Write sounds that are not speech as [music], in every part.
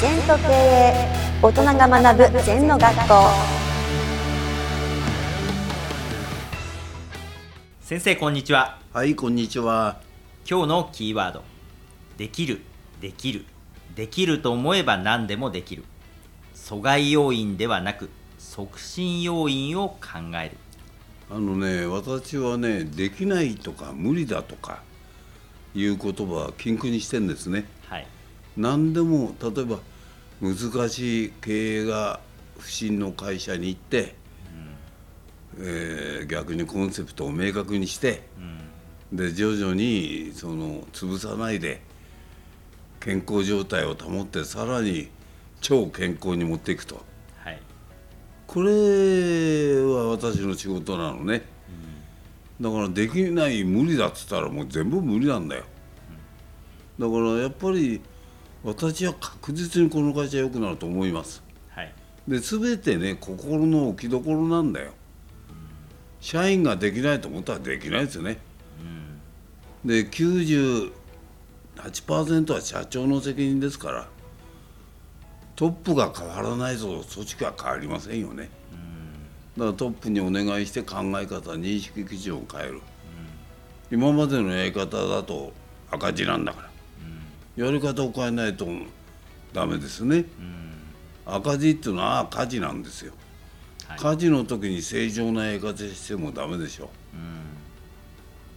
全と経営大人が学ぶ全の学校。先生こんにちは。はい、こんにちは。今日のキーワード。できるできる。できると思えば何でもできる。阻害要因ではなく促進要因を考える。あのね、私はね、できないとか無理だとかいう言葉は禁句にしてんですね。はい何でも例えば難しい経営が不振の会社に行って、えー逆にコンセプトを明確にして、で徐々にその潰さないで健康状態を保ってさらに超健康に持っていくと。はい。これは私の仕事なのね、だからできない無理だっつったらもう全部無理なんだよ、だからやっぱり私は確実にこの会社良くなると思います。はい。で全てね心の置きどころなんだよ。社員ができないと思ったらできないですよね。で98%は社長の責任ですからトップが変わらないと組織は変わりませんよね。だからトップにお願いして考え方認識基準を変える。今までのやり方だと赤字なんだからやり方を変えないとダメですね。赤字っていうのは火事なんですよ。はい。火事の時に正常なやり方してもダメでしょ。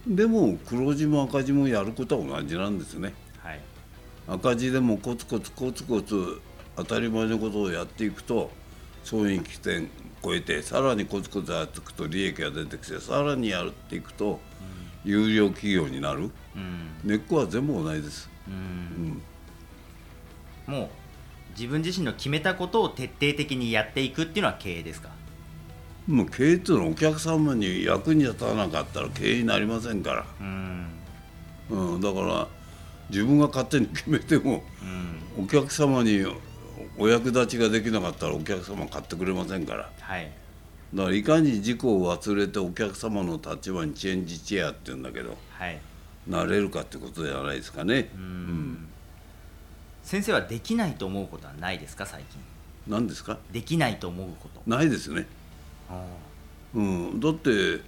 でも黒字も赤字もやることは同じなんですね。はい。赤字でもコツコツコツコツ当たり前のことをやっていくと損益点超えてさらにコツコツやっていくと利益が出てきてさらにやっていくと有料企業になる。うん。根っこは全部同じです、うん。もう自分自身の決めたことを徹底的にやっていくっていうのは経営ですか？もう経営っていうのはお客様に役に立たなかったら経営になりませんから、うん。うん、だから自分が勝手に決めてもうん。お客様にお役立ちができなかったらお客様買ってくれませんから。はい。だからいかに事故を忘れてお客様の立場にチェンジチェアって言うんだけど。はいなれるかってことじゃないですかね。うん先生はできないと思うことはないですか最近？何ですか？できないと思うことないですね。あうん、だって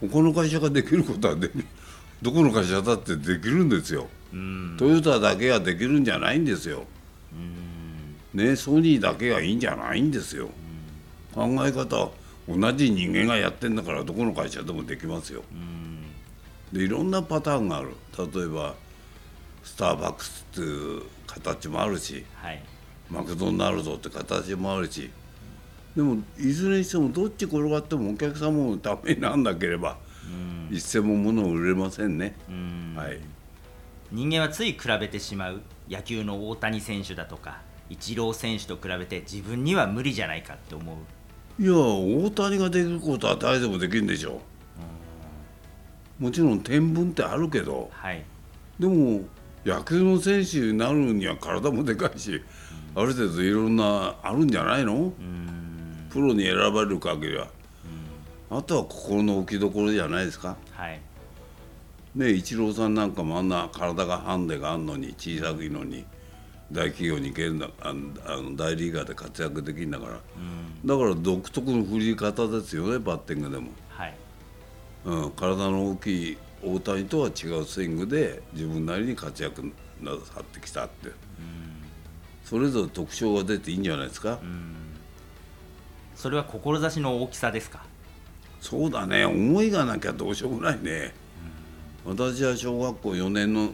他の会社ができることはできどこの会社だってできるんですよ。ーうんトヨタだけができるんじゃないんですよ。ねソニーだけがいいんじゃないんですよ。考え方同じ人間がやってんだからどこの会社でもできますよ。でいろんなパターンがある。例えばスターバックスっていう形もあるしはい。マクドナルドって形もあるしでもいずれにしてもどっち転がってもお客様のためになんなければ一銭も物を売れませんね。うん。はい。人間はつい比べてしまう。野球の大谷選手だとかイチロー選手と比べて自分には無理じゃないかって思う。いや大谷ができることは誰でもできるんでしょうもちろん天分ってあるけどはい。でも野球の選手になるには体もでかいしある程度いろんなあるんじゃないの？うん。プロに選ばれる限りは。あとは心の置きどころじゃないですか？はい。ねイチローさんなんかもあんな体がハンデがあんのに小さいのに大企業に行けるんだあのあの大リーガーで活躍できるんだから。だから独特の振り方ですよねバッティングでも。はいうん、体の大きい大谷とは違うスイングで自分なりに活躍なさってきたって、それぞれ特徴が出ていいんじゃないですか、それは志の大きさですか？そうだね。思いがなきゃどうしようもないね、私は小学校4年の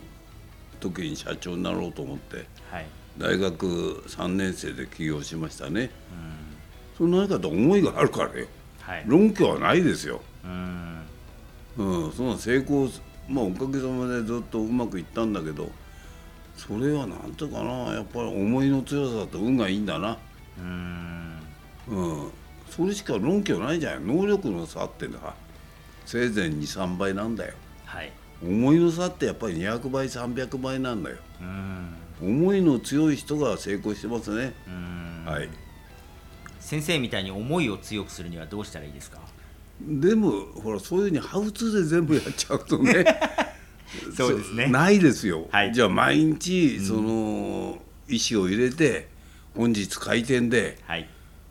時に社長になろうと思ってはい。大学3年生で起業しましたね、それ何かと思いがあるからよはい。論拠はないですよ。うんうん、そんな成功まあおかげさまでずっとうまくいったんだけどそれはなんていうかなやっぱり思いの強さと運がいいんだな。うん。うんそれしか論拠ないじゃん。能力の差ってのはせいぜい23倍なんだよ。はい。思いの差ってやっぱり200倍300倍なんだよ。うん。思いの強い人が成功してますね。うん。はい。先生みたいに思いを強くするにはどうしたらいいですか？でもほらそういうふうにハウツーで全部やっちゃうとね [laughs] そうですね。ないですよ、はい。じゃあ毎日その、意思を入れて本日開店ではい。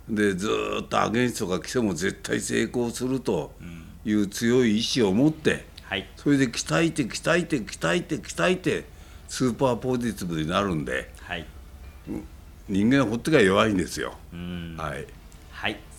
でずーっとアゲンストが来ても絶対成功するという強い意志を持ってはい。それで鍛えて鍛えて鍛えて鍛えてスーパーポジティブになるんではい。人間はほってが弱いんですよ。はい